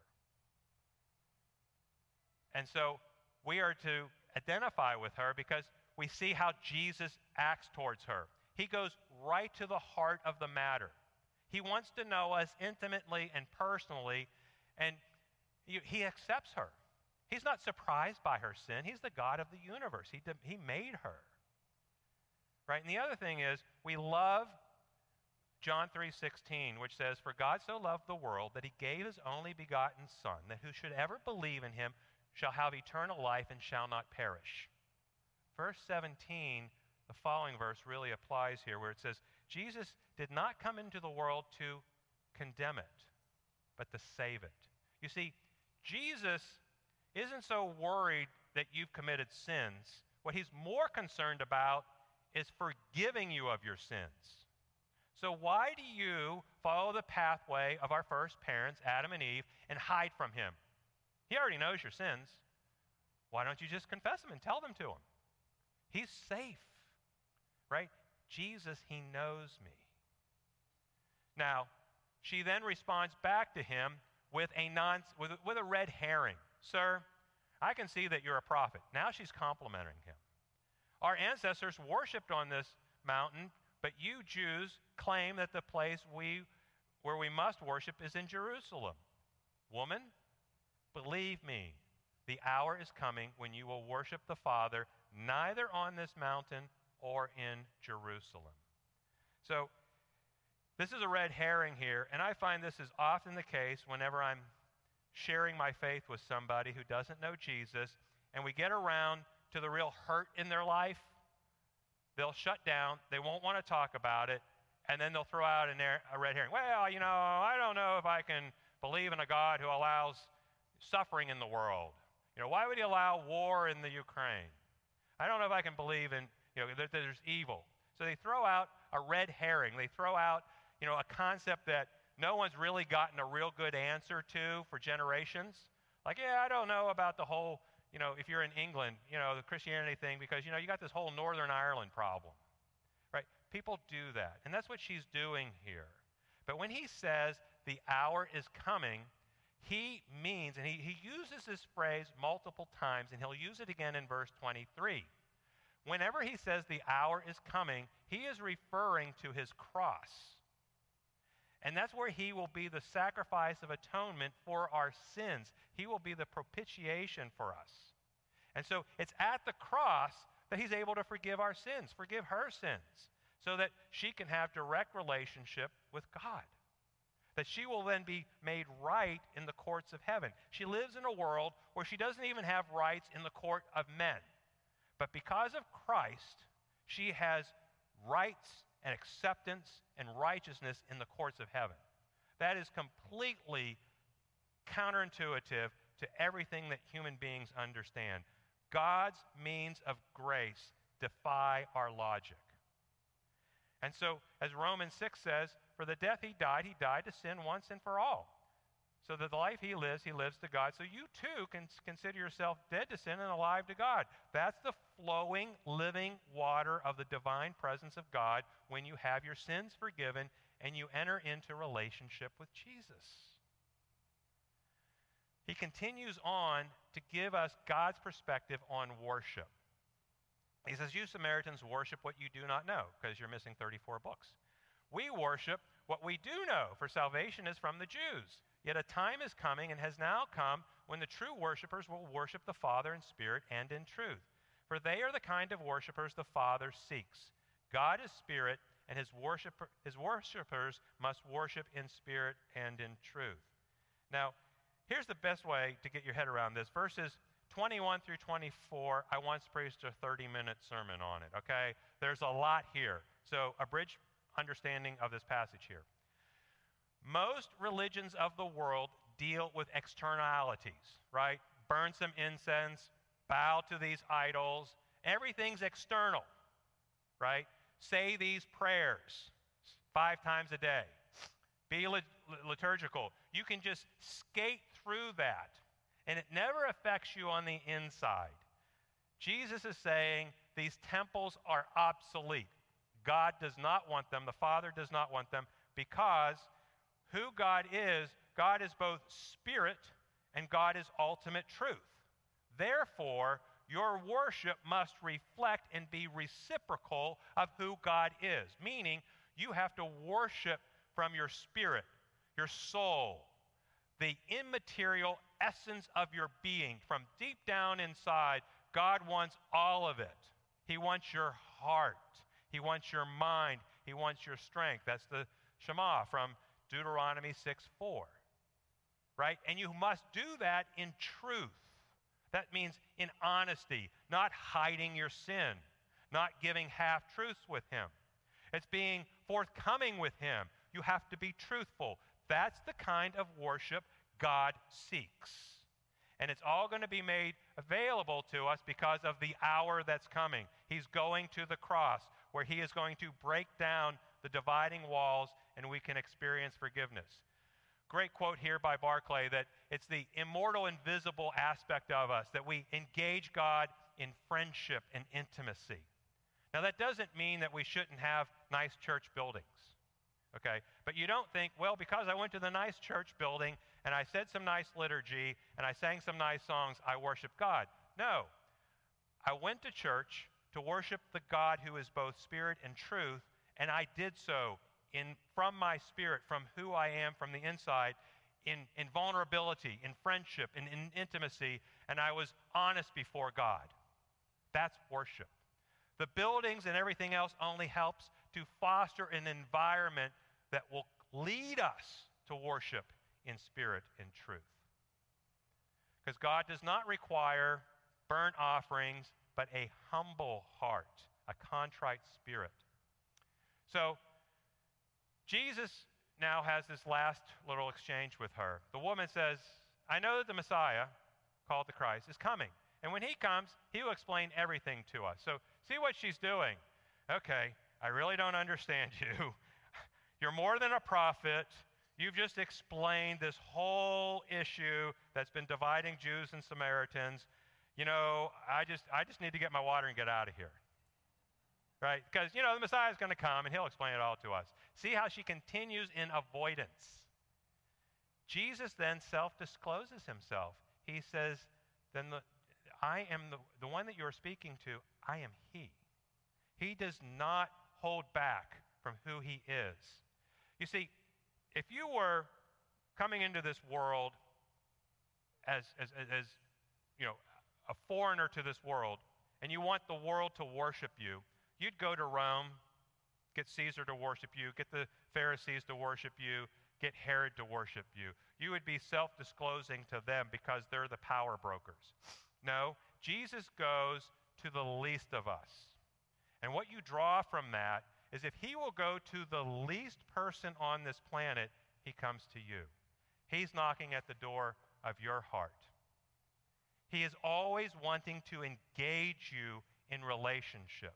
And so we are to identify with her because we see how Jesus acts towards her. He goes right to the heart of the matter. He wants to know us intimately and personally, and he accepts her. He's not surprised by her sin. He's the God of the universe. He, he made her. Right? And the other thing is, we love John 3:16, which says, "For God so loved the world that he gave his only begotten son, that who should ever believe in him shall have eternal life and shall not perish." Verse 17 the following verse really applies here, where it says, Jesus did not come into the world to condemn it, but to save it. You see, Jesus isn't so worried that you've committed sins. What he's more concerned about is forgiving you of your sins. So, why do you follow the pathway of our first parents, Adam and Eve, and hide from him? He already knows your sins. Why don't you just confess them and tell them to him? He's safe right? Jesus, he knows me. Now, she then responds back to him with a, non, with, with a red herring. Sir, I can see that you're a prophet. Now she's complimenting him. Our ancestors worshiped on this mountain, but you Jews claim that the place we, where we must worship is in Jerusalem. Woman, believe me, the hour is coming when you will worship the Father neither on this mountain or in Jerusalem. So, this is a red herring here, and I find this is often the case whenever I'm sharing my faith with somebody who doesn't know Jesus, and we get around to the real hurt in their life. They'll shut down, they won't want to talk about it, and then they'll throw out a red herring. Well, you know, I don't know if I can believe in a God who allows suffering in the world. You know, why would he allow war in the Ukraine? I don't know if I can believe in you know, there, there's evil. So they throw out a red herring. They throw out, you know, a concept that no one's really gotten a real good answer to for generations. Like, yeah, I don't know about the whole, you know, if you're in England, you know, the Christianity thing, because, you know, you got this whole Northern Ireland problem. Right? People do that. And that's what she's doing here. But when he says the hour is coming, he means, and he, he uses this phrase multiple times, and he'll use it again in verse 23 whenever he says the hour is coming, he is referring to his cross. And that's where he will be the sacrifice of atonement for our sins. He will be the propitiation for us. And so it's at the cross that he's able to forgive our sins, forgive her sins, so that she can have direct relationship with God. That she will then be made right in the courts of heaven. She lives in a world where she doesn't even have rights in the court of men. But because of Christ, she has rights and acceptance and righteousness in the courts of heaven. That is completely counterintuitive to everything that human beings understand. God's means of grace defy our logic. And so, as Romans 6 says, for the death he died, he died to sin once and for all so that the life he lives, he lives to God. So you too can consider yourself dead to sin and alive to God. That's the flowing, living water of the divine presence of God when you have your sins forgiven and you enter into relationship with Jesus. he continues on to give us God's perspective on worship. He says, You Samaritans worship what you do not know, because you're missing 34 books. We worship what we do know, for salvation is from the Jews. Yet a time is coming and has now come when the true worshippers will worship the Father in spirit and in truth. For they are the kind of worshippers the Father seeks. God is spirit, and his, worshipper, his worshippers must worship in spirit and in truth. Now, here's the best way to get your head around this. Verses 21 through 24, I once preached a 30 minute sermon on it, okay? There's a lot here. So, a bridge understanding of this passage here. Most religions of the world deal with externalities, right? Burn some incense, bow to these idols. Everything's external, right? Say these prayers five times a day. Be liturgical. You can just skate through that, and it never affects you on the inside. Jesus is saying these temples are obsolete. God does not want them, the Father does not want them, because who God is, God is both spirit and God is ultimate truth. Therefore, your worship must reflect and be reciprocal of who God is, meaning you have to worship from your spirit, your soul, the immaterial essence of your being. From deep down inside, God wants all of it. He wants your heart, He wants your mind, He wants your strength. That's the Shema from Deuteronomy 6 4. Right? And you must do that in truth. That means in honesty, not hiding your sin, not giving half truths with Him. It's being forthcoming with Him. You have to be truthful. That's the kind of worship God seeks. And it's all going to be made available to us because of the hour that's coming. He's going to the cross where He is going to break down the dividing walls and we can experience forgiveness. Great quote here by Barclay that it's the immortal, invisible aspect of us that we engage God in friendship and intimacy. Now, that doesn't mean that we shouldn't have nice church buildings, okay? But you don't think, well, because I went to the nice church building and I said some nice liturgy and I sang some nice songs, I worship God. No. I went to church to worship the God who is both spirit and truth, and I did so in, from my spirit, from who I am from the inside, in, in vulnerability, in friendship, in, in intimacy, and I was honest before God. That's worship. The buildings and everything else only helps to foster an environment that will lead us to worship in spirit and truth. Because God does not require burnt offerings, but a humble heart, a contrite spirit. So, Jesus now has this last little exchange with her. The woman says, I know that the Messiah, called the Christ, is coming. And when he comes, he will explain everything to us. So see what she's doing. Okay, I really don't understand you. You're more than a prophet. You've just explained this whole issue that's been dividing Jews and Samaritans. You know, I just I just need to get my water and get out of here right? Because, you know, the Messiah is going to come and he'll explain it all to us. See how she continues in avoidance. Jesus then self discloses himself. He says, Then the, I am the, the one that you're speaking to, I am he. He does not hold back from who he is. You see, if you were coming into this world as, as, as you know, a foreigner to this world, and you want the world to worship you, You'd go to Rome, get Caesar to worship you, get the Pharisees to worship you, get Herod to worship you. You would be self disclosing to them because they're the power brokers. No, Jesus goes to the least of us. And what you draw from that is if he will go to the least person on this planet, he comes to you. He's knocking at the door of your heart. He is always wanting to engage you in relationship.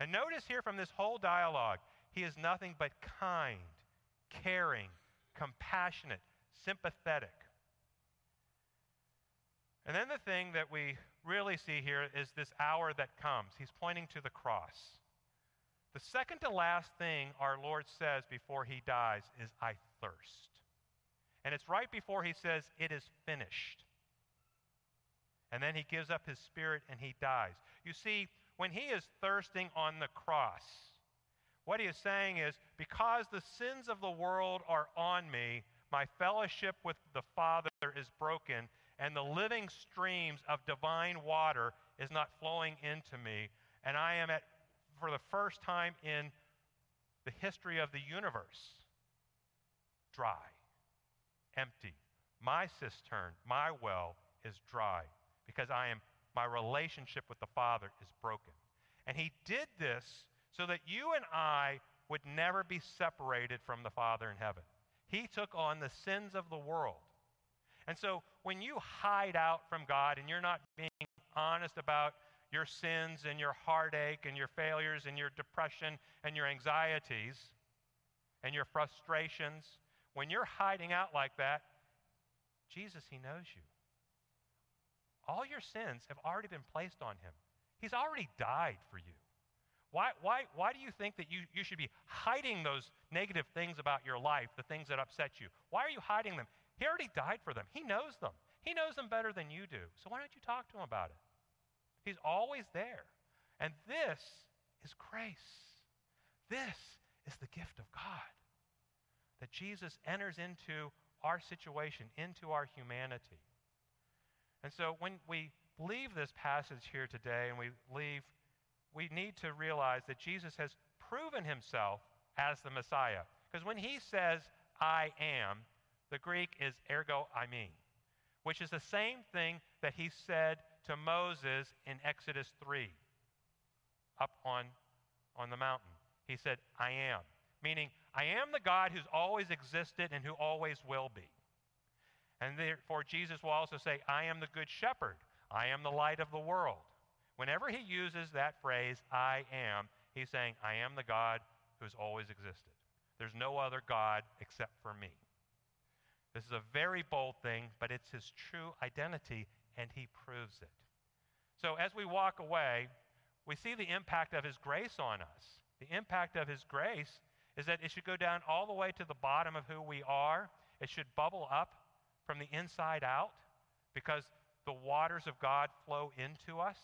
And notice here from this whole dialogue, he is nothing but kind, caring, compassionate, sympathetic. And then the thing that we really see here is this hour that comes. He's pointing to the cross. The second to last thing our Lord says before he dies is, I thirst. And it's right before he says, It is finished. And then he gives up his spirit and he dies. You see, when he is thirsting on the cross, what he is saying is, Because the sins of the world are on me, my fellowship with the Father is broken, and the living streams of divine water is not flowing into me. And I am at, for the first time in the history of the universe, dry, empty. My cistern, my well is dry because I am my relationship with the Father is broken. And he did this so that you and I would never be separated from the Father in heaven. He took on the sins of the world. And so when you hide out from God and you're not being honest about your sins and your heartache and your failures and your depression and your anxieties and your frustrations, when you're hiding out like that, Jesus, He knows you. All your sins have already been placed on Him. He's already died for you. Why, why, why do you think that you, you should be hiding those negative things about your life, the things that upset you? Why are you hiding them? He already died for them. He knows them. He knows them better than you do. So why don't you talk to him about it? He's always there. And this is grace. This is the gift of God. That Jesus enters into our situation, into our humanity. And so when we leave this passage here today and we leave, we need to realize that Jesus has proven himself as the Messiah. Because when he says, I am, the Greek is ego eimi, which is the same thing that he said to Moses in Exodus 3, up on, on the mountain. He said, I am, meaning, I am the God who's always existed and who always will be. And therefore, Jesus will also say, I am the good shepherd. I am the light of the world. Whenever he uses that phrase, I am, he's saying, I am the God who's always existed. There's no other God except for me. This is a very bold thing, but it's his true identity, and he proves it. So as we walk away, we see the impact of his grace on us. The impact of his grace is that it should go down all the way to the bottom of who we are. It should bubble up from the inside out because the waters of God flow into us.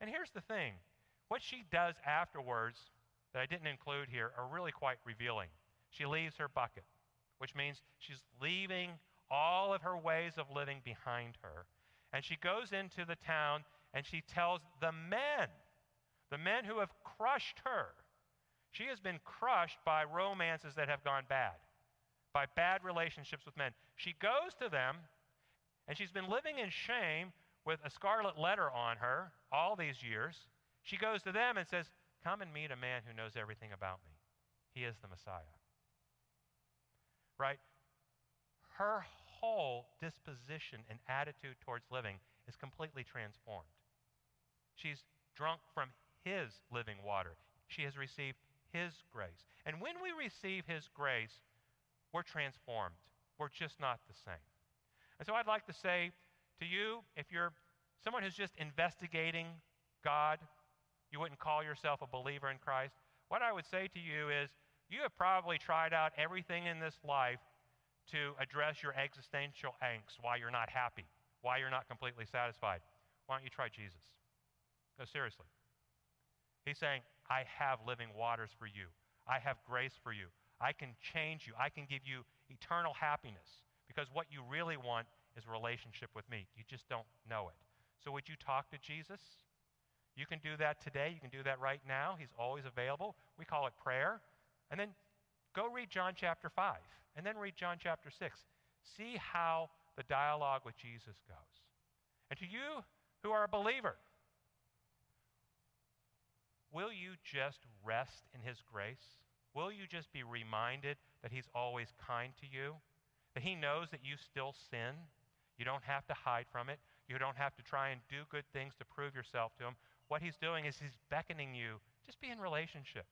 And here's the thing what she does afterwards that I didn't include here are really quite revealing. She leaves her bucket, which means she's leaving all of her ways of living behind her. And she goes into the town and she tells the men, the men who have crushed her, she has been crushed by romances that have gone bad by bad relationships with men. She goes to them, and she's been living in shame with a scarlet letter on her all these years. She goes to them and says, Come and meet a man who knows everything about me. He is the Messiah. Right? Her whole disposition and attitude towards living is completely transformed. She's drunk from His living water. She has received His grace. And when we receive His grace, we're transformed. We're just not the same. And so I'd like to say to you, if you're someone who's just investigating God, you wouldn't call yourself a believer in Christ, what I would say to you is you have probably tried out everything in this life to address your existential angst, why you're not happy, why you're not completely satisfied. Why don't you try Jesus? No, seriously. He's saying, I have living waters for you. I have grace for you. I can change you. I can give you eternal happiness because what you really want is a relationship with me. You just don't know it. So, would you talk to Jesus? You can do that today. You can do that right now. He's always available. We call it prayer. And then go read John chapter 5, and then read John chapter 6. See how the dialogue with Jesus goes. And to you who are a believer, will you just rest in his grace? Will you just be reminded that He's always kind to you? That He knows that you still sin? You don't have to hide from it. You don't have to try and do good things to prove yourself to Him. What He's doing is He's beckoning you. Just be in relationship.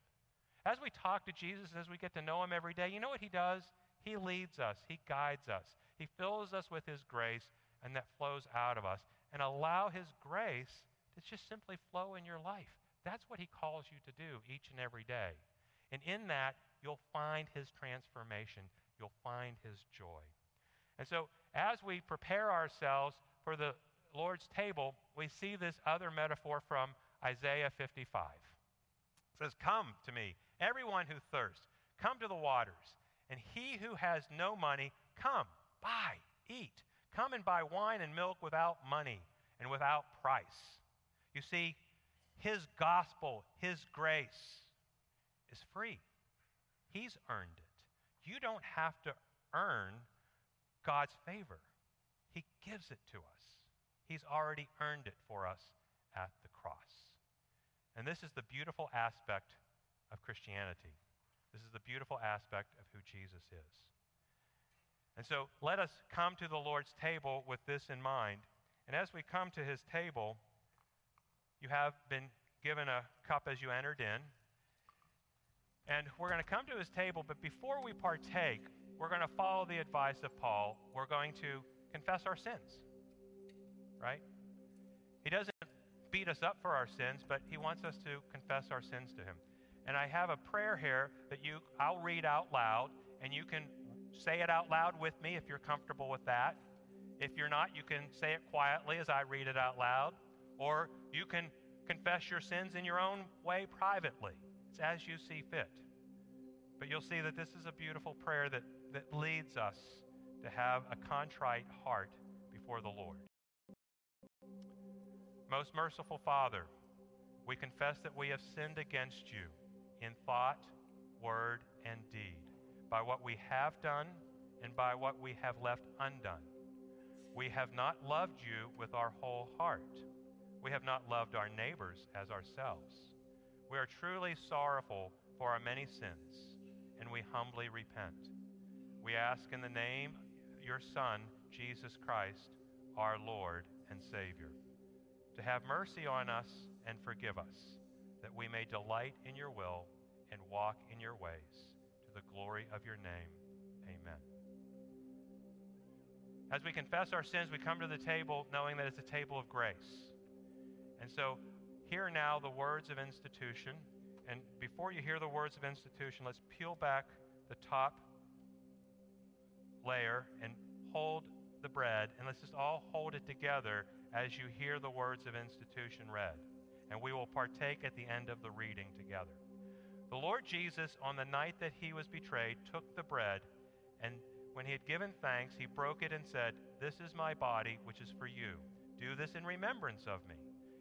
As we talk to Jesus, as we get to know Him every day, you know what He does? He leads us, He guides us, He fills us with His grace, and that flows out of us. And allow His grace to just simply flow in your life. That's what He calls you to do each and every day. And in that, you'll find his transformation. You'll find his joy. And so, as we prepare ourselves for the Lord's table, we see this other metaphor from Isaiah 55. It says, Come to me, everyone who thirsts, come to the waters. And he who has no money, come, buy, eat. Come and buy wine and milk without money and without price. You see, his gospel, his grace is free. He's earned it. You don't have to earn God's favor, He gives it to us. He's already earned it for us at the cross. And this is the beautiful aspect of Christianity. This is the beautiful aspect of who Jesus is. And so let us come to the Lord's table with this in mind. And as we come to his table, you have been given a cup as you entered in. And we're going to come to his table, but before we partake, we're going to follow the advice of Paul. We're going to confess our sins. Right? He doesn't beat us up for our sins, but he wants us to confess our sins to him. And I have a prayer here that you I'll read out loud and you can say it out loud with me if you're comfortable with that. If you're not, you can say it quietly as I read it out loud or you can confess your sins in your own way privately. It's as you see fit. But you'll see that this is a beautiful prayer that, that leads us to have a contrite heart before the Lord. Most merciful Father, we confess that we have sinned against you in thought, word, and deed, by what we have done and by what we have left undone. We have not loved you with our whole heart. We have not loved our neighbors as ourselves. We are truly sorrowful for our many sins, and we humbly repent. We ask in the name of your Son, Jesus Christ, our Lord and Savior, to have mercy on us and forgive us, that we may delight in your will and walk in your ways, to the glory of your name. Amen. As we confess our sins, we come to the table knowing that it's a table of grace. And so, hear now the words of institution. And before you hear the words of institution, let's peel back the top layer and hold the bread, and let's just all hold it together as you hear the words of institution read. And we will partake at the end of the reading together. The Lord Jesus, on the night that he was betrayed, took the bread, and when he had given thanks, he broke it and said, This is my body, which is for you. Do this in remembrance of me.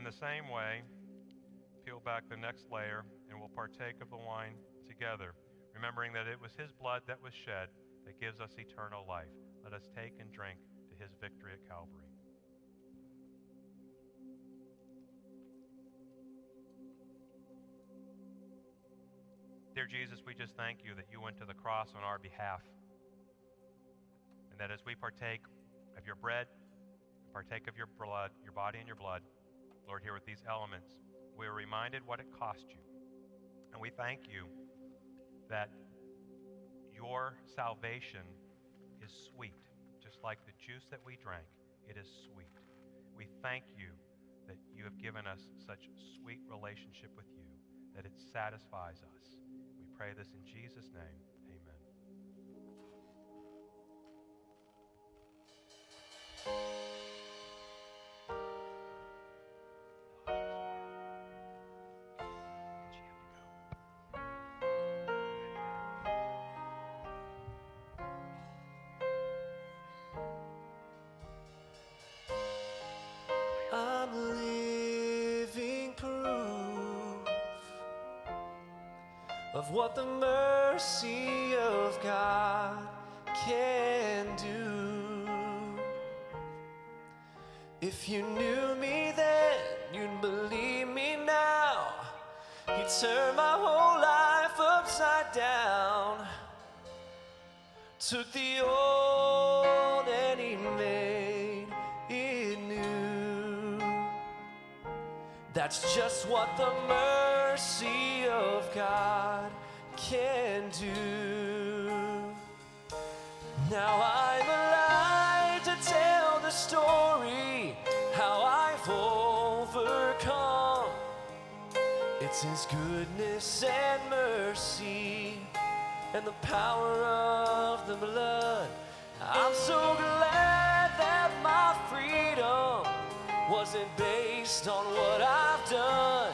in the same way, peel back the next layer and we'll partake of the wine together, remembering that it was his blood that was shed that gives us eternal life. Let us take and drink to his victory at Calvary. Dear Jesus, we just thank you that you went to the cross on our behalf. And that as we partake of your bread, partake of your blood, your body and your blood, Lord, here with these elements, we are reminded what it cost you. And we thank you that your salvation is sweet, just like the juice that we drank. It is sweet. We thank you that you have given us such sweet relationship with you that it satisfies us. We pray this in Jesus' name. Amen. what the mercy of God can do. If you knew me then, you'd believe me now. He turned my whole life upside down. Took the old and he made it new. That's just what the mercy of God can do. Now I'm alive to tell the story how I've overcome. It's His goodness and mercy and the power of the blood. I'm so glad that my freedom wasn't based on what I've done,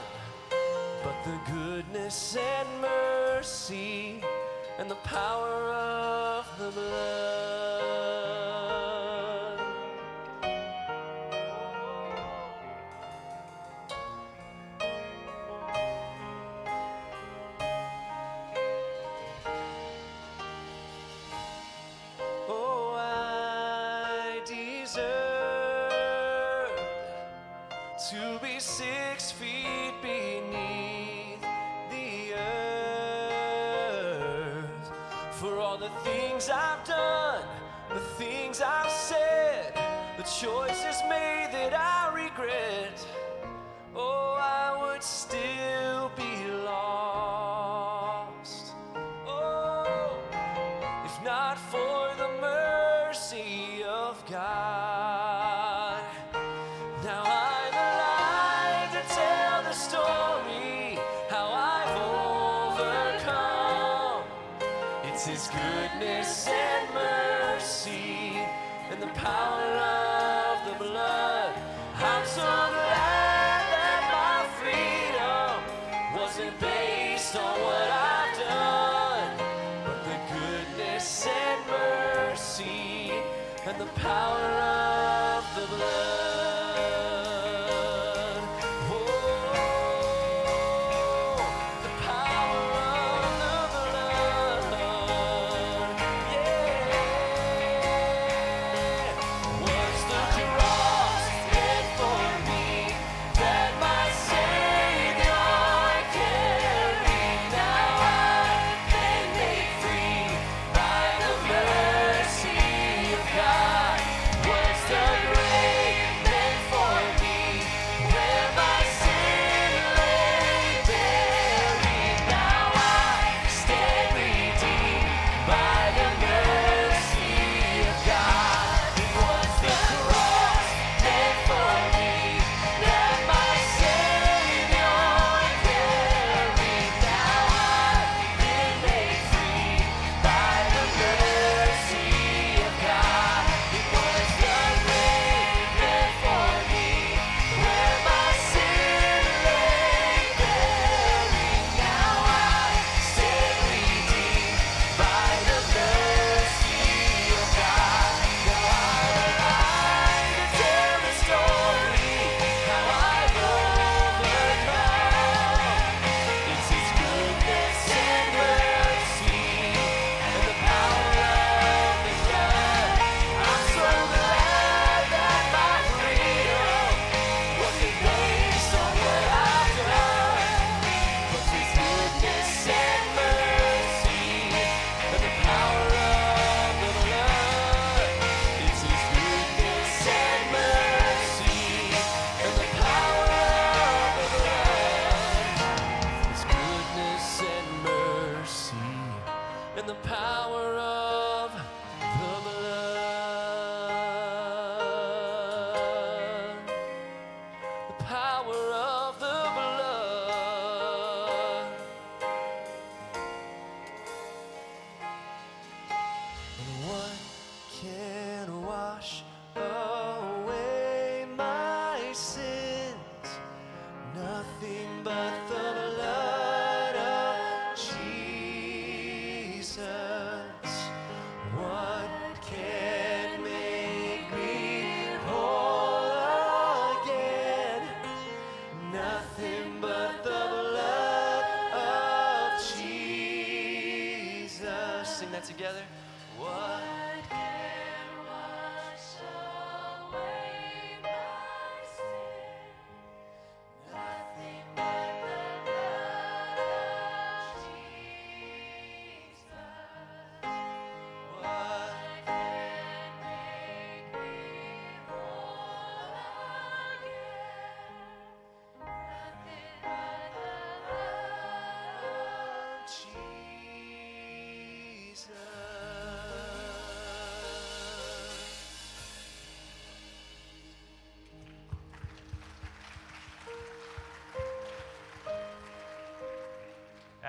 but the goodness and mercy mercy and the power of the blood.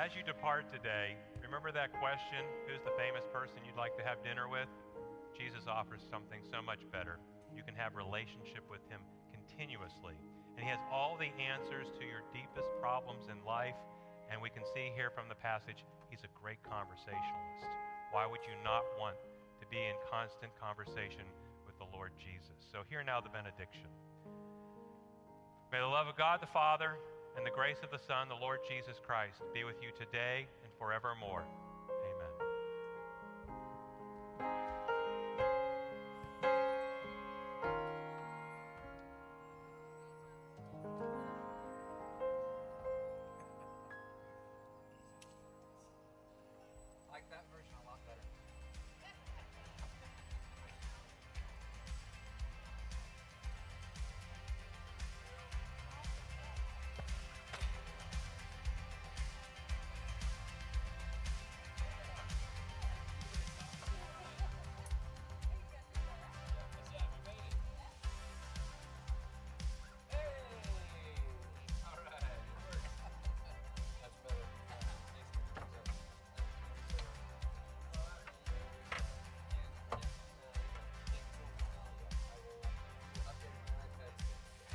As you depart today, remember that question who's the famous person you'd like to have dinner with? Jesus offers something so much better. You can have relationship with him continuously. And he has all the answers to your deepest problems in life. And we can see here from the passage, he's a great conversationalist. Why would you not want to be in constant conversation with the Lord Jesus? So, hear now the benediction. May the love of God the Father and the grace of the Son, the Lord Jesus Christ, be with you today and forevermore.